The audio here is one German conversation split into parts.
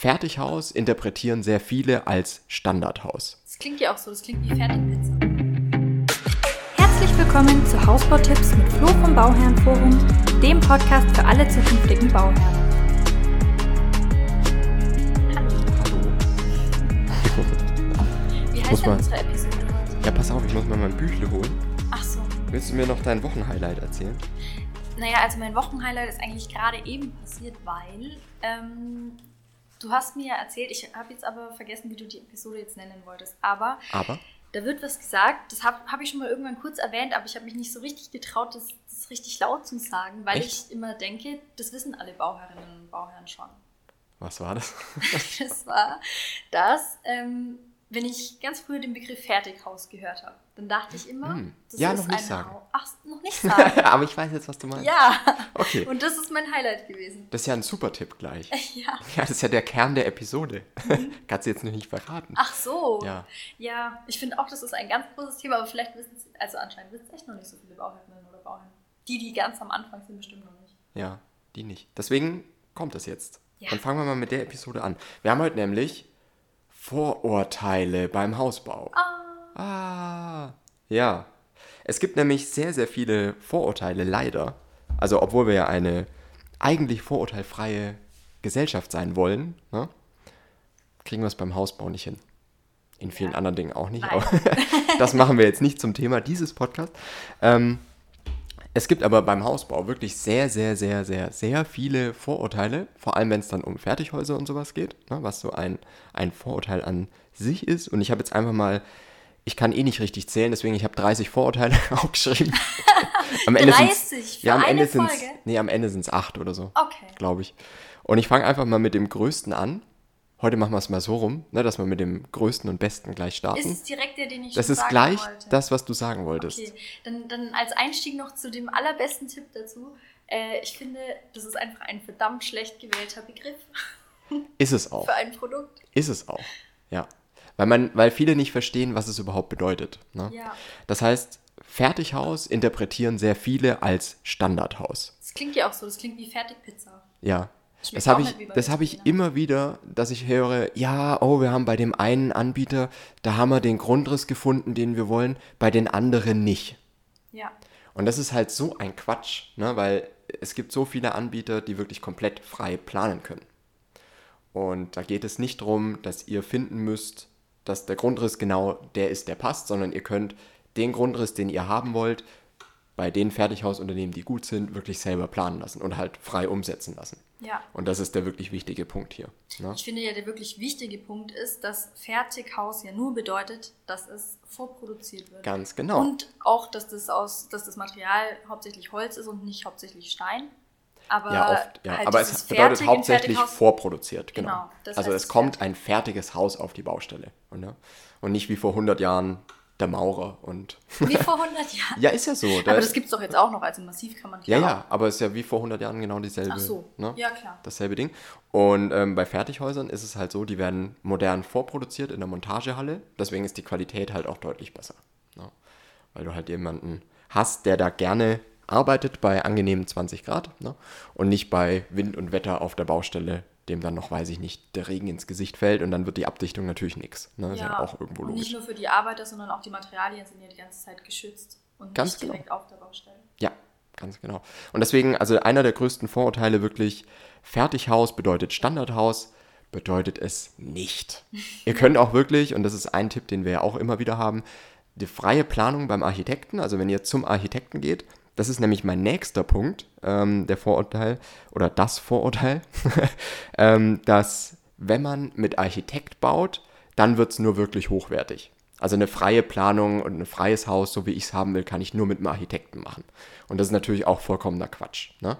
Fertighaus interpretieren sehr viele als Standardhaus. Das klingt ja auch so, das klingt wie Fertigpizza. Herzlich willkommen zu Hausbautipps mit Flo vom Bauherrenforum, dem Podcast für alle zukünftigen Bauherren. Hallo. Wie muss heißt denn mal- unsere Episode? Ja, pass auf, ich muss mal mein Büchle holen. Ach so. Willst du mir noch dein Wochenhighlight erzählen? Naja, also mein Wochenhighlight ist eigentlich gerade eben passiert, weil ähm, du hast mir ja erzählt, ich habe jetzt aber vergessen, wie du die Episode jetzt nennen wolltest, aber Aber da wird was gesagt, das habe hab ich schon mal irgendwann kurz erwähnt, aber ich habe mich nicht so richtig getraut, das, das richtig laut zu sagen, weil Echt? ich immer denke, das wissen alle Bauherrinnen und Bauherren schon. was war das? Das war, dass, ähm, wenn ich ganz früher den Begriff Fertighaus gehört habe, dann dachte ich immer, Hm. das Ja, ist noch nicht ein sagen. Hau- Ach, noch nicht sagen. Aber ich weiß jetzt, was du meinst. ja. Okay. Und das ist mein Highlight gewesen. Das ist ja ein super Tipp gleich. Ja. Ja, das ist ja der Kern der Episode. Kannst du jetzt noch nicht verraten. Ach so. Ja. Ja, ich finde auch, das ist ein ganz großes Thema, aber vielleicht wissen es, also anscheinend wissen es echt noch nicht so viele Bauherrinnen oder Bauherren. Die, die ganz am Anfang sind, bestimmt noch nicht. Ja, die nicht. Deswegen kommt es jetzt. Ja. Dann fangen wir mal mit der Episode an. Wir haben heute nämlich Vorurteile beim Hausbau. Ah. Ah, ja. Es gibt nämlich sehr, sehr viele Vorurteile, leider. Also, obwohl wir ja eine eigentlich vorurteilfreie Gesellschaft sein wollen, ne, kriegen wir es beim Hausbau nicht hin. In vielen Ja. anderen Dingen auch nicht, aber das machen wir jetzt nicht zum Thema dieses Podcasts. Ähm, es gibt aber beim Hausbau wirklich sehr, sehr, sehr, sehr, sehr viele Vorurteile, vor allem wenn es dann um Fertighäuser und sowas geht, ne, was so ein, ein Vorurteil an sich ist. Und ich habe jetzt einfach mal, ich kann eh nicht richtig zählen, deswegen ich habe 30 Vorurteile aufgeschrieben. am sind's- 30 für ja, am eine Ende sind's, Folge? Nee, am Ende sind es acht oder so, Okay. glaube ich. Und ich fange einfach mal mit dem Größten an. Heute machen wir es mal so rum, ne, dass wir mit dem Größten und Besten gleich starten. Ist es direkt der, den ich das ist gleich wollte? das, was du sagen wolltest. Okay, dann, dann als Einstieg noch zu dem allerbesten Tipp dazu. Äh, ich finde, das ist einfach ein verdammt schlecht gewählter Begriff Ist es auch. für ein Produkt. Ist es auch, ja. Weil, man, weil viele nicht verstehen, was es überhaupt bedeutet. Ne? Ja. Das heißt, Fertighaus interpretieren sehr viele als Standardhaus. Das klingt ja auch so, das klingt wie Fertigpizza. Ja. Das habe ich, das hab ich immer wieder, dass ich höre, ja, oh, wir haben bei dem einen Anbieter, da haben wir den Grundriss gefunden, den wir wollen, bei den anderen nicht. Ja. Und das ist halt so ein Quatsch, ne? weil es gibt so viele Anbieter, die wirklich komplett frei planen können. Und da geht es nicht darum, dass ihr finden müsst, dass der Grundriss genau der ist, der passt, sondern ihr könnt den Grundriss, den ihr haben wollt, bei den Fertighausunternehmen, die gut sind, wirklich selber planen lassen und halt frei umsetzen lassen. Ja. Und das ist der wirklich wichtige Punkt hier. Ne? Ich finde ja, der wirklich wichtige Punkt ist, dass Fertighaus ja nur bedeutet, dass es vorproduziert wird. Ganz genau. Und auch, dass das aus, dass das Material hauptsächlich Holz ist und nicht hauptsächlich Stein. Aber ja, oft. Ja. halt Aber es bedeutet hauptsächlich vorproduziert. Genau. Genau, also heißt es kommt fertig. ein fertiges Haus auf die Baustelle. Und, ne? und nicht wie vor 100 Jahren der Maurer. Und Wie vor 100 Jahren. ja, ist ja so. Da- Aber das gibt es doch jetzt auch noch, also massiv kann man ja, klar ja, aber es ist ja wie vor 100 Jahren genau dieselbe. Ach so, Ne? ja klar. Dasselbe Ding. Und ähm, bei Fertighäusern ist es halt so, die werden modern vorproduziert in der Montagehalle. Deswegen ist die Qualität halt auch deutlich besser. Ne? Weil du halt jemanden hast, der da gerne arbeitet bei angenehmen 20 Grad ne? und nicht bei Wind und Wetter auf der Baustelle, dem dann noch, weiß ich nicht, der Regen ins Gesicht fällt und dann wird die Abdichtung natürlich nichts. Ne? Ist ja auch irgendwo und nicht logisch. nur für die Arbeiter, sondern auch die Materialien sind ja die ganze Zeit geschützt und Ganz nicht genau. direkt auf der Baustelle. Ja, ganz genau. Und deswegen, also einer der größten Vorurteile wirklich, Fertighaus bedeutet Standardhaus, bedeutet es nicht. Ihr könnt auch wirklich, und das ist ein Tipp, den wir ja auch immer wieder haben, die freie Planung beim Architekten, also wenn ihr zum Architekten geht, das ist nämlich mein nächster Punkt, ähm, der Vorurteil oder das Vorurteil, ähm, dass wenn man mit Architekt baut, dann wird es nur wirklich hochwertig. Also eine freie Planung und ein freies Haus, so wie ich es haben will, kann ich nur mit einem Architekten machen. Und das ist natürlich auch vollkommener Quatsch. Ne?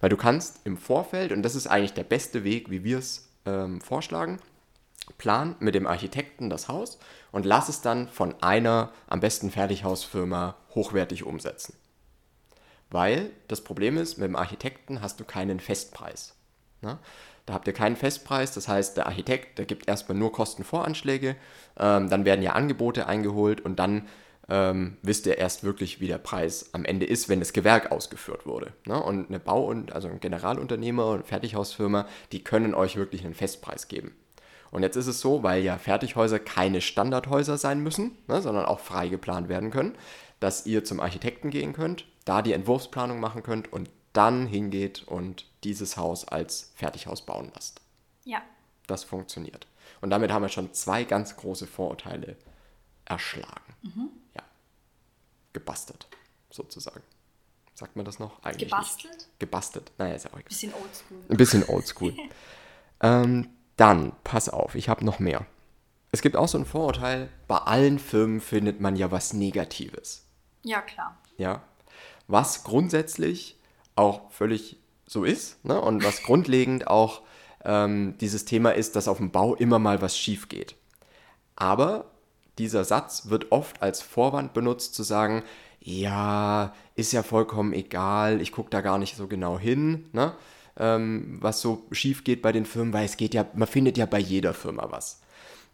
Weil du kannst im Vorfeld, und das ist eigentlich der beste Weg, wie wir es ähm, vorschlagen, plan mit dem Architekten das Haus und lass es dann von einer am besten Fertighausfirma hochwertig umsetzen. Weil das Problem ist, mit dem Architekten hast du keinen Festpreis. Ne? Da habt ihr keinen Festpreis, das heißt, der Architekt, der gibt erstmal nur Kostenvoranschläge, ähm, dann werden ja Angebote eingeholt und dann ähm, wisst ihr erst wirklich, wie der Preis am Ende ist, wenn das Gewerk ausgeführt wurde. Ne? Und eine Bau- und also ein Generalunternehmer und Fertighausfirma, die können euch wirklich einen Festpreis geben. Und jetzt ist es so, weil ja Fertighäuser keine Standardhäuser sein müssen, ne, sondern auch frei geplant werden können, dass ihr zum Architekten gehen könnt, da die Entwurfsplanung machen könnt und dann hingeht und dieses Haus als Fertighaus bauen lasst. Ja. Das funktioniert. Und damit haben wir schon zwei ganz große Vorurteile erschlagen. Ja. Gebastelt, sozusagen. Sagt man das noch? Eigentlich Gebastelt? Nicht. Gebastelt. Naja, ist ja auch egal. Bisschen oldschool. Ein bisschen oldschool. ähm, dann, pass auf, ich habe noch mehr. Es gibt auch so ein Vorurteil, bei allen Firmen findet man ja was Negatives. Ja, klar. Ja. Was grundsätzlich auch völlig so ist ne? und was grundlegend auch ähm, dieses Thema ist, dass auf dem Bau immer mal was schief geht. Aber dieser Satz wird oft als Vorwand benutzt, zu sagen, ja, ist ja vollkommen egal, ich gucke da gar nicht so genau hin, ne? ähm, was so schief geht bei den Firmen, weil es geht ja, man findet ja bei jeder Firma was.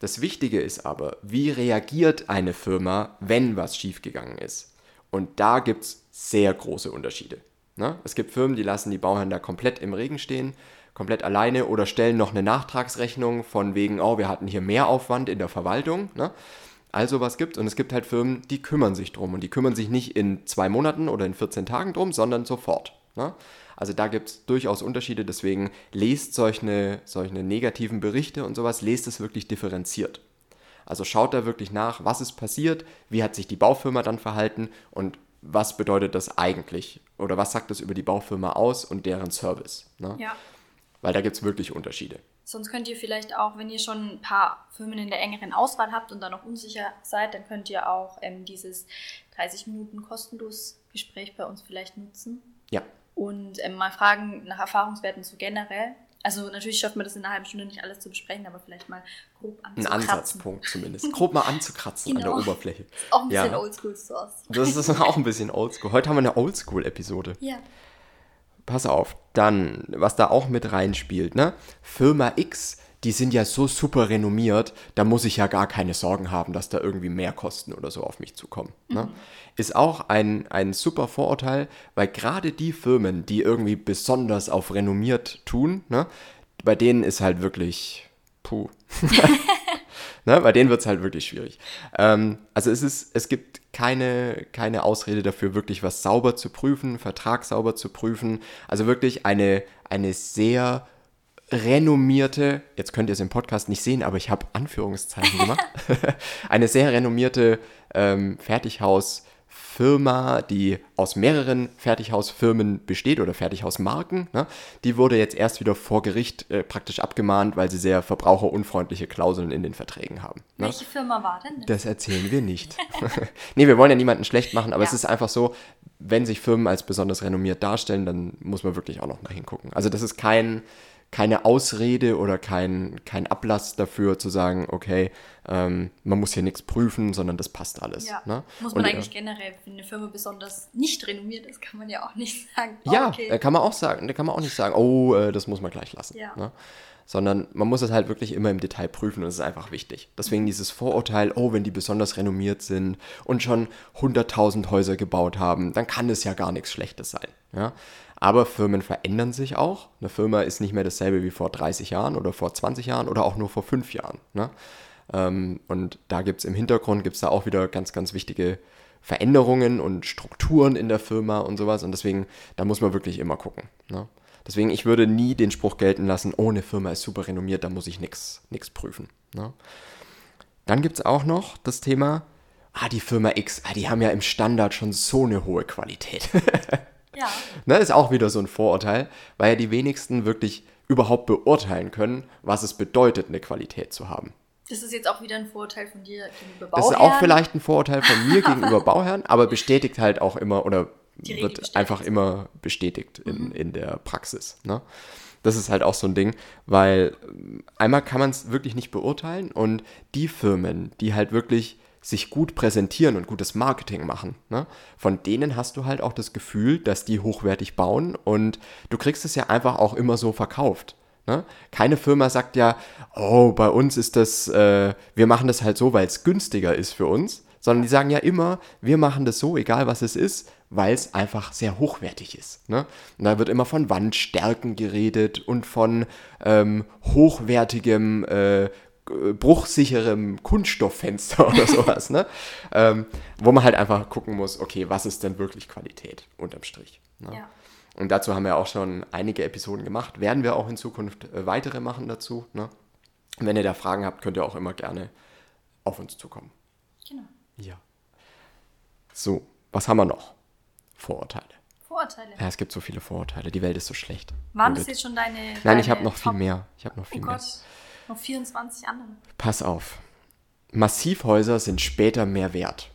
Das Wichtige ist aber, wie reagiert eine Firma, wenn was schiefgegangen ist? Und da gibt es sehr große Unterschiede. Ne? Es gibt Firmen, die lassen die Bauherren da komplett im Regen stehen, komplett alleine oder stellen noch eine Nachtragsrechnung von wegen, oh, wir hatten hier mehr Aufwand in der Verwaltung. Ne? Also was gibt und es gibt halt Firmen, die kümmern sich drum und die kümmern sich nicht in zwei Monaten oder in 14 Tagen drum, sondern sofort. Ne? Also da gibt es durchaus Unterschiede, deswegen lest solche, solche negativen Berichte und sowas, lest es wirklich differenziert. Also schaut da wirklich nach, was ist passiert, wie hat sich die Baufirma dann verhalten und was bedeutet das eigentlich oder was sagt das über die Baufirma aus und deren Service. Ne? Ja. Weil da gibt es wirklich Unterschiede. Sonst könnt ihr vielleicht auch, wenn ihr schon ein paar Firmen in der engeren Auswahl habt und da noch unsicher seid, dann könnt ihr auch ähm, dieses 30 Minuten kostenlos Gespräch bei uns vielleicht nutzen Ja, und ähm, mal fragen nach Erfahrungswerten so generell. Also natürlich schafft man das in einer halben Stunde nicht alles zu besprechen, aber vielleicht mal grob ein anzukratzen. Ansatzpunkt zumindest. Grob mal anzukratzen an der Genau. Oberfläche. Auch ein bisschen Ja. oldschool so aus. Das ist auch ein bisschen oldschool. Heute haben wir eine Oldschool-Episode. Ja. Pass auf, dann, was da auch mit reinspielt, ne? Firma X, die sind ja so super renommiert, da muss ich ja gar keine Sorgen haben, dass da irgendwie Mehrkosten oder so auf mich zukommen. Ne? Ist auch ein, ein super Vorurteil, weil gerade die Firmen, die irgendwie besonders auf renommiert tun, ne? bei denen ist halt wirklich, puh. Ne? Bei denen wird es halt wirklich schwierig. Ähm, also es, ist, es gibt keine, keine Ausrede dafür, wirklich was sauber zu prüfen, Vertrag sauber zu prüfen. Also wirklich eine, eine sehr renommierte, jetzt könnt ihr es im Podcast nicht sehen, aber ich habe Anführungszeichen gemacht, eine sehr renommierte ähm, Fertighausfirma, die aus mehreren Fertighausfirmen besteht oder Fertighausmarken, ne? die wurde jetzt erst wieder vor Gericht äh, praktisch abgemahnt, weil sie sehr verbraucherunfreundliche Klauseln in den Verträgen haben. Ne? Welche Firma war denn das? Das erzählen wir nicht. nee, wir wollen ja niemanden schlecht machen, aber Ja. es ist einfach so, wenn sich Firmen als besonders renommiert darstellen, dann muss man wirklich auch noch mal hingucken. Also das ist kein, keine Ausrede oder kein, kein Ablass dafür zu sagen, okay, ähm, man muss hier nichts prüfen, sondern das passt alles. Ja. Ne? Muss man Und, eigentlich generell, wenn eine Firma besonders nicht renommiert ist, kann man ja auch nicht sagen. Äh, ja, okay. da kann man auch sagen, da kann man auch nicht sagen, oh, äh, das muss man gleich lassen. Ja. Ne? Sondern man muss es halt wirklich immer im Detail prüfen und es ist einfach wichtig. Deswegen dieses Vorurteil, oh, wenn die besonders renommiert sind und schon 100.000 Häuser gebaut haben, dann kann es ja gar nichts Schlechtes sein. Ja? Aber Firmen verändern sich auch. Eine Firma ist nicht mehr dasselbe wie vor 30 Jahren oder vor 20 Jahren oder auch nur vor 5 Jahren. Ne? Ähm, und da gibt es im Hintergrund gibt's da auch wieder ganz, ganz wichtige Veränderungen und Strukturen in der Firma und sowas. Und deswegen, da muss man wirklich immer gucken. Ne? Deswegen, ich würde nie den Spruch gelten lassen, oh, eine Firma ist super renommiert, da muss ich nichts prüfen. Ne? Dann gibt es auch noch das Thema, ah, die Firma X, ah, die haben ja im Standard schon so eine hohe Qualität. ja. Ne, ist auch wieder so ein Vorurteil, weil ja die wenigsten wirklich überhaupt beurteilen können, was es bedeutet, eine Qualität zu haben. Das ist jetzt auch wieder ein Vorurteil von dir gegenüber Das Bauherren. ist auch vielleicht ein Vorurteil von mir gegenüber Bauherren, aber bestätigt halt auch immer oder wird bestätigt. einfach immer bestätigt in, in der Praxis. Ne? Das ist halt auch so ein Ding, weil ähm, einmal kann man es wirklich nicht beurteilen und die Firmen, die halt wirklich sich gut präsentieren und gutes Marketing machen, ne? von denen hast du halt auch das Gefühl, dass die hochwertig bauen und du kriegst es ja einfach auch immer so verkauft. Ne? Keine Firma sagt ja, oh, bei uns ist das, äh, wir machen das halt so, weil es günstiger ist für uns, sondern die sagen ja immer, wir machen das so, egal was es ist, weil es einfach sehr hochwertig ist. Ne? Und da wird immer von Wandstärken geredet und von ähm, hochwertigem, äh, bruchsicherem Kunststofffenster oder sowas, ne? ähm, wo man halt einfach gucken muss, okay, was ist denn wirklich Qualität unterm Strich. Ne? Ja. Und dazu haben wir auch schon einige Episoden gemacht. Werden wir auch in Zukunft äh, weitere machen dazu. Ne? Wenn ihr da Fragen habt, könnt ihr auch immer gerne auf uns zukommen. Genau. Ja. So, was haben wir noch? Vorurteile. Vorurteile. Ja, es gibt so viele Vorurteile. Die Welt ist so schlecht. Waren das jetzt schon deine. Nein, deine ich habe noch viel Top- mehr. Ich habe noch Oh viel mehr. Gott, noch 24 andere. Pass auf. Massivhäuser sind später mehr wert.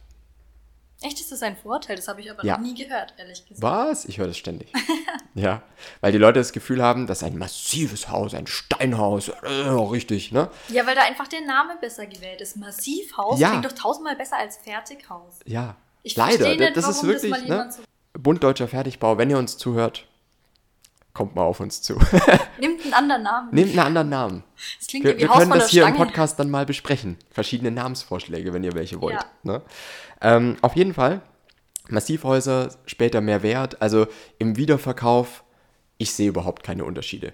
Echt, ist das ein Vorurteil? Das habe ich aber Ja. noch nie gehört, ehrlich gesagt. Was? Ich höre das ständig. ja, weil die Leute das Gefühl haben, dass ein massives Haus, ein Steinhaus, äh, richtig, ne? Ja, weil da einfach der Name besser gewählt ist. Massivhaus Ja. klingt doch tausendmal besser als Fertighaus. Ja. Ich Leider, verstehe nicht, das ist warum wirklich, das mal ne? jemand so. Bund Deutscher Fertigbau, wenn ihr uns zuhört, kommt mal auf uns zu. Nimmt einen anderen Namen. Nehmt einen anderen Namen. das klingt Wir, wir Haus können das hier im Stange. Podcast dann mal besprechen. Verschiedene Namensvorschläge, wenn ihr welche wollt. Ja. Ne? Ähm, auf jeden Fall, Massivhäuser später mehr wert. Also im Wiederverkauf, ich sehe überhaupt keine Unterschiede.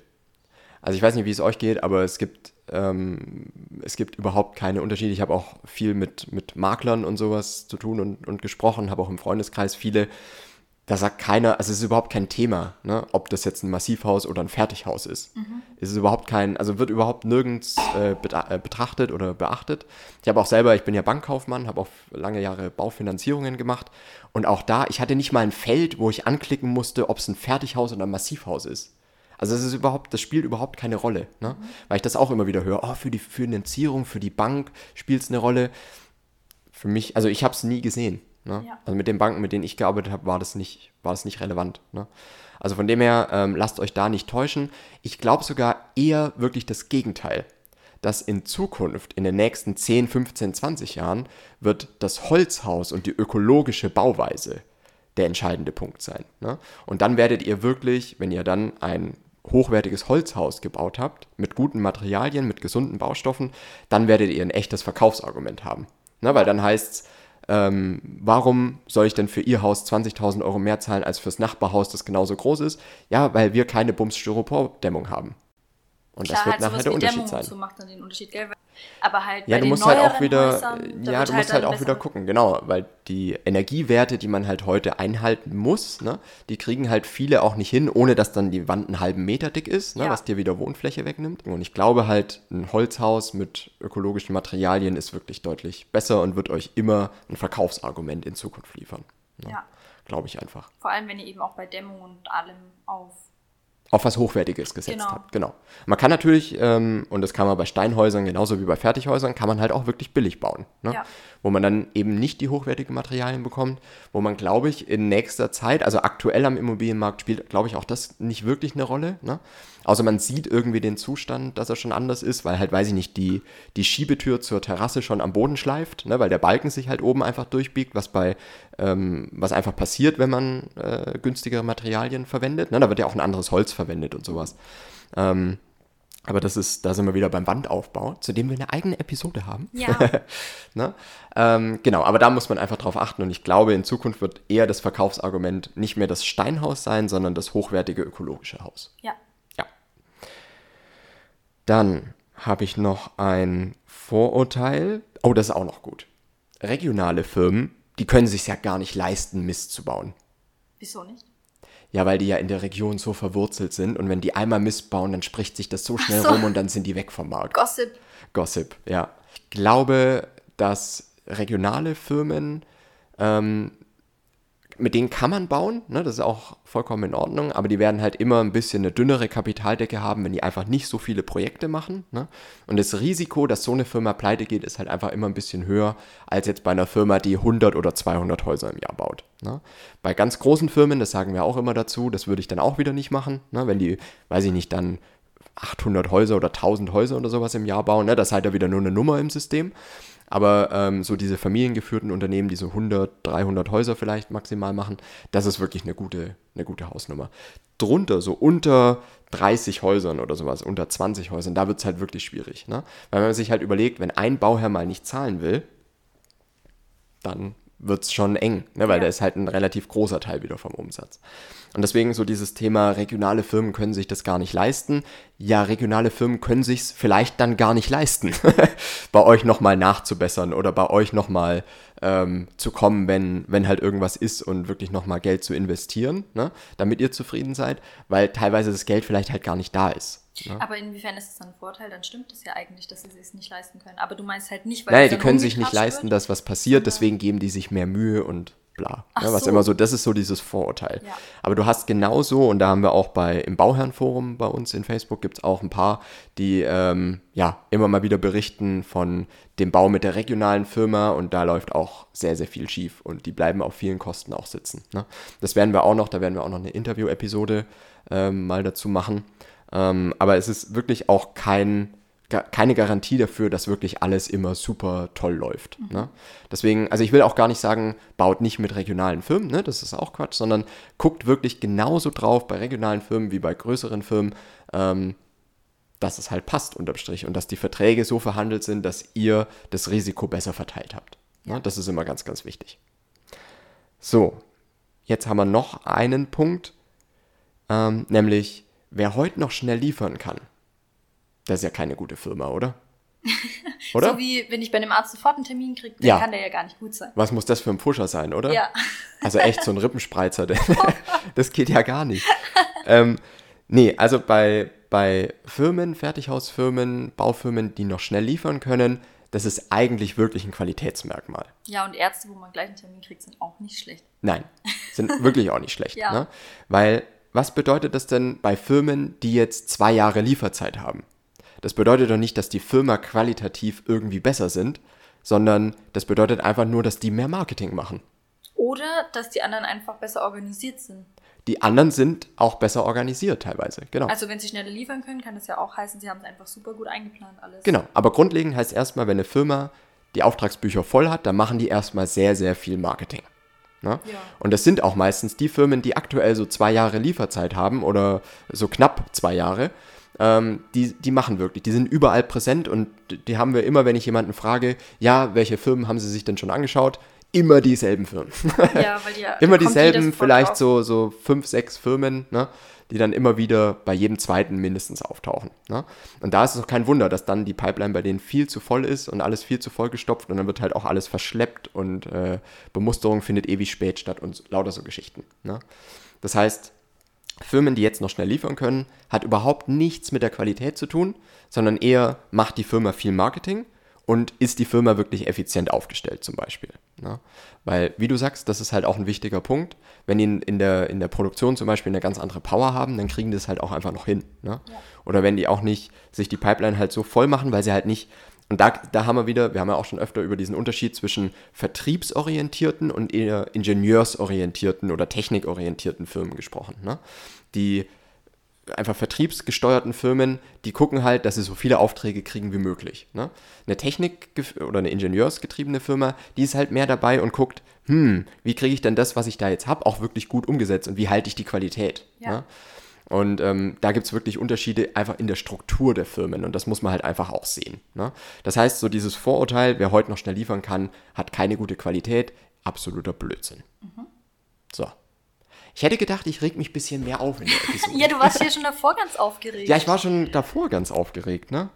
Also ich weiß nicht, wie es euch geht, aber es gibt, ähm, es gibt überhaupt keine Unterschiede. Ich habe auch viel mit, mit Maklern und sowas zu tun und, und gesprochen, habe auch im Freundeskreis viele. Da sagt keiner, also es ist überhaupt kein Thema, ne, ob das jetzt ein Massivhaus oder ein Fertighaus ist. Es ist überhaupt kein, also wird überhaupt nirgends äh, äh, betrachtet oder beachtet. Ich habe auch selber, ich bin ja Bankkaufmann, habe auch lange Jahre Baufinanzierungen gemacht und auch da, ich hatte nicht mal ein Feld, wo ich anklicken musste, ob es ein Fertighaus oder ein Massivhaus ist. Also das ist überhaupt, das spielt überhaupt keine Rolle, ne? Weil ich das auch immer wieder höre. Oh, für die Finanzierung, für die Bank spielt es eine Rolle. Für mich, also ich habe es nie gesehen. Ne? Ja. Also mit den Banken, mit denen ich gearbeitet habe, war das nicht, war das nicht relevant. Ne? Also von dem her, ähm, lasst euch da nicht täuschen. Ich glaube sogar eher wirklich das Gegenteil. Dass in Zukunft, in den nächsten 10, 15, 20 Jahren, wird das Holzhaus und die ökologische Bauweise der entscheidende Punkt sein. Ne? Und dann werdet ihr wirklich, wenn ihr dann ein hochwertiges Holzhaus gebaut habt, mit guten Materialien, mit gesunden Baustoffen, dann werdet ihr ein echtes Verkaufsargument haben. Ne? Weil dann heißt es, ähm, warum soll ich denn für Ihr Haus 20.000 Euro mehr zahlen als fürs Nachbarhaus, das genauso groß ist? Ja, weil wir keine Bums-Styropor-Dämmung haben. Und Klar, das wird halt nachher der Unterschied Dämmung sein. so macht dann den Unterschied, gell? Aber halt Ja, bei du musst halt auch wieder, Häusern, ja, du halt musst halt dann auch wieder gucken, genau, weil die Energiewerte, die man halt heute einhalten muss, ne, die kriegen halt viele auch nicht hin, ohne dass dann die Wand einen halben Meter dick ist, ne, Ja. was dir wieder Wohnfläche wegnimmt. Und ich glaube halt, ein Holzhaus mit ökologischen Materialien ist wirklich deutlich besser und wird euch immer ein Verkaufsargument in Zukunft liefern. Ne? Ja. Glaube ich einfach. Vor allem, wenn ihr eben auch bei Dämmung und allem auf. Auf was Hochwertiges gesetzt Genau. habt. Genau. Man kann natürlich, ähm, und das kann man bei Steinhäusern genauso wie bei Fertighäusern, kann man halt auch wirklich billig bauen. Ne? Ja. Wo man dann eben nicht die hochwertigen Materialien bekommt, wo man, glaube ich, in nächster Zeit, also aktuell am Immobilienmarkt spielt, glaube ich, auch das nicht wirklich eine Rolle. Ne? Außer man sieht irgendwie den Zustand, dass er schon anders ist, weil halt, weiß ich nicht, die, die Schiebetür zur Terrasse schon am Boden schleift, ne? weil der Balken sich halt oben einfach durchbiegt, was bei, ähm, was einfach passiert, wenn man äh, günstigere Materialien verwendet. Ne? Da wird ja auch ein anderes Holz verwendet und sowas. Ähm, aber das ist, da sind wir wieder beim Wandaufbau, zu dem wir eine eigene Episode haben. Ja. ne? ähm, genau, aber da muss man einfach drauf achten und ich glaube, in Zukunft wird eher das Verkaufsargument nicht mehr das Steinhaus sein, sondern das hochwertige ökologische Haus. Ja. Dann habe ich noch ein Vorurteil. Oh, das ist auch noch gut. Regionale Firmen, die können sich ja gar nicht leisten, Mist zu bauen. Wieso nicht? Ja, weil die ja in der Region so verwurzelt sind und wenn die einmal Mist bauen, dann spricht sich das so schnell so. rum und dann sind die weg vom Markt. Gossip. Gossip, ja. Ich glaube, dass regionale Firmen, ähm, mit denen kann man bauen, ne, das ist auch vollkommen in Ordnung, aber die werden halt immer ein bisschen eine dünnere Kapitaldecke haben, wenn die einfach nicht so viele Projekte machen. Ne? Und das Risiko, dass so eine Firma pleite geht, ist halt einfach immer ein bisschen höher als jetzt bei einer Firma, die 100 oder 200 Häuser im Jahr baut. Ne? Bei ganz großen Firmen, das sagen wir auch immer dazu, das würde ich dann auch wieder nicht machen, ne? wenn die, weiß ich nicht, dann 800 Häuser oder 1000 Häuser oder sowas im Jahr bauen, ne? das ist halt ja wieder nur eine Nummer im System. Aber ähm, so diese familiengeführten Unternehmen, die so 100, 300 Häuser vielleicht maximal machen, das ist wirklich eine gute, eine gute Hausnummer. Drunter, so unter 30 Häusern oder sowas, unter 20 Häusern, da wird es halt wirklich schwierig. Ne? Weil wenn man sich halt überlegt, wenn ein Bauherr mal nicht zahlen will, dann wird es schon eng, ne? weil Ja. da ist halt ein relativ großer Teil wieder vom Umsatz. Und deswegen so dieses Thema, regionale Firmen können sich das gar nicht leisten. Ja, regionale Firmen können sich es vielleicht dann gar nicht leisten, bei euch nochmal nachzubessern oder bei euch nochmal ähm, zu kommen, wenn, wenn halt irgendwas ist und wirklich nochmal Geld zu investieren, ne? damit ihr zufrieden seid, weil teilweise das Geld vielleicht halt gar nicht da ist. Ne? Aber inwiefern ist es dann ein Vorteil? Dann stimmt es ja eigentlich, dass sie es nicht leisten können. Aber du meinst halt nicht, weil Nein, es die können sich nicht leisten, wird? dass was passiert, deswegen geben die sich mehr Mühe und bla. Ja, was so. immer so, das ist so dieses Vorurteil. Ja. Aber du hast genauso, und da haben wir auch bei im Bauherrenforum bei uns in Facebook gibt es auch ein paar, die ähm, ja immer mal wieder berichten von dem Bau mit der regionalen Firma und da läuft auch sehr, sehr viel schief und die bleiben auf vielen Kosten auch sitzen. Ne? Das werden wir auch noch, da werden wir auch noch eine Interview-Episode ähm, mal dazu machen. Ähm, aber es ist wirklich auch kein, keine Garantie dafür, dass wirklich alles immer super toll läuft. Ne? Deswegen, also ich will auch gar nicht sagen, baut nicht mit regionalen Firmen, ne? das ist auch Quatsch, sondern guckt wirklich genauso drauf bei regionalen Firmen wie bei größeren Firmen, ähm, dass es halt passt unterm Strich und dass die Verträge so verhandelt sind, dass ihr das Risiko besser verteilt habt. Ne? Das ist immer ganz, ganz wichtig. So, jetzt haben wir noch einen Punkt, ähm, nämlich wer heute noch schnell liefern kann. Das ist ja keine gute Firma, oder? Oder? So wie, wenn ich bei einem Arzt sofort einen Termin kriege, dann Ja. kann der ja gar nicht gut sein. Was muss das für ein Pusher sein, oder? Ja. Also echt so ein Rippenspreizer, der, das geht ja gar nicht. Ähm, nee, also bei, bei Firmen, Fertighausfirmen, Baufirmen, die noch schnell liefern können, das ist eigentlich wirklich ein Qualitätsmerkmal. Ja, und Ärzte, wo man gleich einen Termin kriegt, sind auch nicht schlecht. Nein, sind wirklich auch nicht schlecht. Ja. Ne? Weil, was bedeutet das denn bei Firmen, die jetzt zwei Jahre Lieferzeit haben? Das bedeutet doch nicht, dass die Firma qualitativ irgendwie besser sind, sondern das bedeutet einfach nur, dass die mehr Marketing machen. Oder dass die anderen einfach besser organisiert sind. Die anderen sind auch besser organisiert teilweise, genau. Also wenn sie schneller liefern können, kann das ja auch heißen, sie haben es einfach super gut eingeplant alles. Genau, aber grundlegend heißt erstmal, wenn eine Firma die Auftragsbücher voll hat, dann machen die erstmal sehr, sehr viel Marketing. Ne? Ja. Und das sind auch meistens die Firmen, die aktuell so zwei Jahre Lieferzeit haben oder so knapp zwei Jahre. Ähm, die, die machen wirklich, die sind überall präsent und die haben wir immer, wenn ich jemanden frage, ja, welche Firmen haben sie sich denn schon angeschaut? Immer dieselben Firmen. Ja, weil die immer dieselben, vielleicht so, so fünf, sechs Firmen, ne, die dann immer wieder bei jedem zweiten mindestens auftauchen. Ne? Und da ist es auch kein Wunder, dass dann die Pipeline bei denen viel zu voll ist und alles viel zu voll gestopft und dann wird halt auch alles verschleppt und äh, Bemusterung findet ewig spät statt und lauter so Geschichten. Ne? Das heißt, Firmen, die jetzt noch schnell liefern können, hat überhaupt nichts mit der Qualität zu tun, sondern eher macht die Firma viel Marketing und ist die Firma wirklich effizient aufgestellt zum Beispiel. Ne? Weil, wie du sagst, das ist halt auch ein wichtiger Punkt. Wenn die in, der, in der Produktion zum Beispiel eine ganz andere Power haben, dann kriegen die das halt auch einfach noch hin. Ne? Oder wenn die auch nicht sich die Pipeline halt so voll machen, weil sie halt nicht und da, da haben wir wieder, wir haben ja auch schon öfter über diesen Unterschied zwischen vertriebsorientierten und eher ingenieursorientierten oder technikorientierten Firmen gesprochen. Ne? Die einfach vertriebsgesteuerten Firmen, die gucken halt, dass sie so viele Aufträge kriegen wie möglich. Ne? Eine Technik- oder eine ingenieursgetriebene Firma, die ist halt mehr dabei und guckt, hm, wie kriege ich denn das, was ich da jetzt habe, auch wirklich gut umgesetzt und wie halte ich die Qualität. Ja. Ne? Und ähm, da gibt es wirklich Unterschiede einfach in der Struktur der Firmen und das muss man halt einfach auch sehen. Ne? Das heißt, so dieses Vorurteil, wer heute noch schnell liefern kann, hat keine gute Qualität, absoluter Blödsinn. So. Ich hätte gedacht, ich reg mich ein bisschen mehr auf in der Episode. Ja, du warst hier schon davor ganz aufgeregt. Ja, ich war schon davor ganz aufgeregt, ne?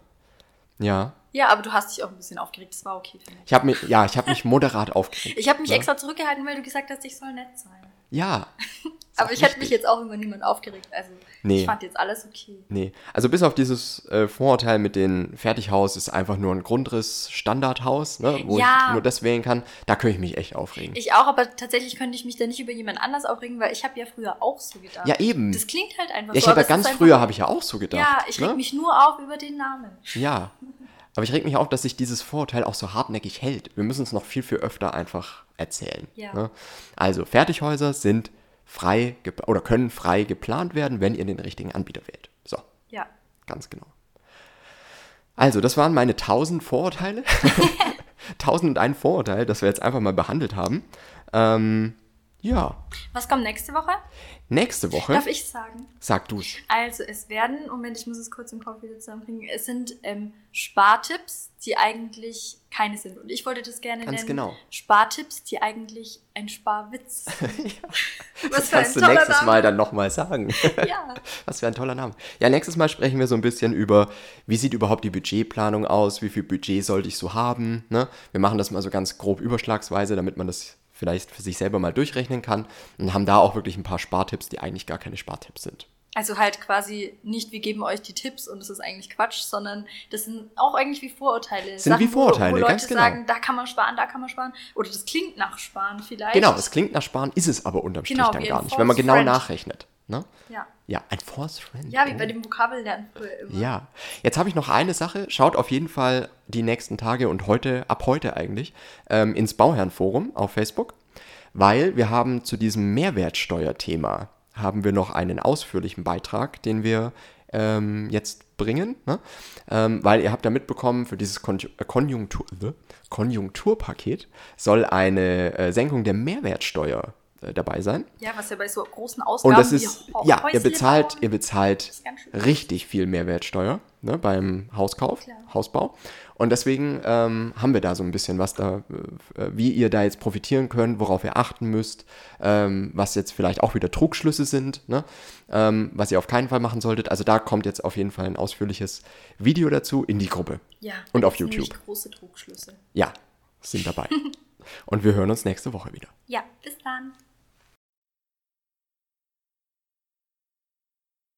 Ja. Ja, aber du hast dich auch ein bisschen aufgeregt. Das war okay für mich. Ich habe mich, ja, ich habe mich moderat aufgeregt. Ich habe mich ne? extra zurückgehalten, weil du gesagt hast, ich soll nett sein. Ja. Aber ich hätte mich jetzt auch über niemanden aufgeregt. Also Nee. ich fand jetzt alles okay. Nee, also bis auf dieses äh, Vorurteil mit dem Fertighaus ist einfach nur ein Grundriss Standardhaus, ne, wo Ja. ich nur das wählen kann, da könnte ich mich echt aufregen. Ich auch, aber tatsächlich könnte ich mich da nicht über jemand anders aufregen, weil ich habe ja früher auch so gedacht. ja, eben. Das klingt halt einfach ja, ich so. habe es ist ganz früher habe ich ja auch so gedacht. Ja, ich reg ne? mich nur auf über den Namen. Ja. Aber ich reg mich auf, dass sich dieses Vorurteil auch so hartnäckig hält. Wir müssen es noch viel, viel öfter einfach erzählen. Ja. Ne? Also, Fertighäuser sind frei oder können frei geplant werden, wenn ihr den richtigen Anbieter wählt. So, Ja. ganz genau. Also, das waren meine 1000 Vorurteile. 1001 Vorurteil, das wir jetzt einfach mal behandelt haben. Ähm, Ja. Was kommt nächste Woche? Nächste Woche, Darf ich sagen? sag du's. Also es werden, Moment, ich muss es kurz im Kopf wieder zusammenbringen, es sind ähm, Spartipps, die eigentlich keine sind. Und ich wollte das gerne Ganz nennen. genau. Spartipps, die eigentlich ein Sparwitz sind. Das für ein kannst du toller nächstes Name. Mal dann nochmal sagen. Ja. Was für ein toller Name. Ja, nächstes Mal sprechen wir so ein bisschen über, wie sieht überhaupt die Budgetplanung aus, wie viel Budget sollte ich so haben. Ne? Wir machen das mal so ganz grob überschlagsweise, damit man das vielleicht für sich selber mal durchrechnen kann und haben da auch wirklich ein paar Spartipps, die eigentlich gar keine Spartipps sind. Also halt quasi nicht, wir geben euch die Tipps und das ist eigentlich Quatsch, sondern das sind auch eigentlich wie Vorurteile. Sind wie Vorurteile, wo, wo Leute ganz genau. sagen, da kann man sparen, da kann man sparen. Oder das klingt nach Sparen vielleicht. Genau, es klingt nach Sparen, ist es aber unterm Strich Genau, dann gar nicht, wenn man genau Friend. nachrechnet. Ne? Ja. Ja, ein Force Friend. ja, wie oh. bei dem Vokabellernen früher immer. Ja, jetzt habe ich noch eine Sache. Schaut auf jeden Fall die nächsten Tage und heute, ab heute eigentlich, ähm, ins Bauherrenforum auf Facebook, weil wir haben zu diesem Mehrwertsteuerthema haben wir noch einen ausführlichen Beitrag, den wir ähm, jetzt bringen, ne? ähm, weil ihr habt ja mitbekommen, für dieses äh, Konjunktur, äh, Konjunkturpaket soll eine äh, Senkung der Mehrwertsteuer dabei sein. Ja, was ja bei so großen Ausgaben Und das ist, ja, ihr Häusle bezahlt, bauen- ihr bezahlt ganz schön. richtig viel Mehrwertsteuer ne, beim Hauskauf, Klar. Hausbau. Und deswegen ähm, haben wir da so ein bisschen was da, äh, wie ihr da jetzt profitieren könnt, worauf ihr achten müsst, ähm, was jetzt vielleicht auch wieder Trugschlüsse sind, ne, ähm, was ihr auf keinen Fall machen solltet. Also da kommt jetzt auf jeden Fall ein ausführliches Video dazu in die Gruppe. Ja, Und auf YouTube. große Trugschlüsse. Ja, sind dabei. Und wir hören uns nächste Woche wieder. Ja, bis dann.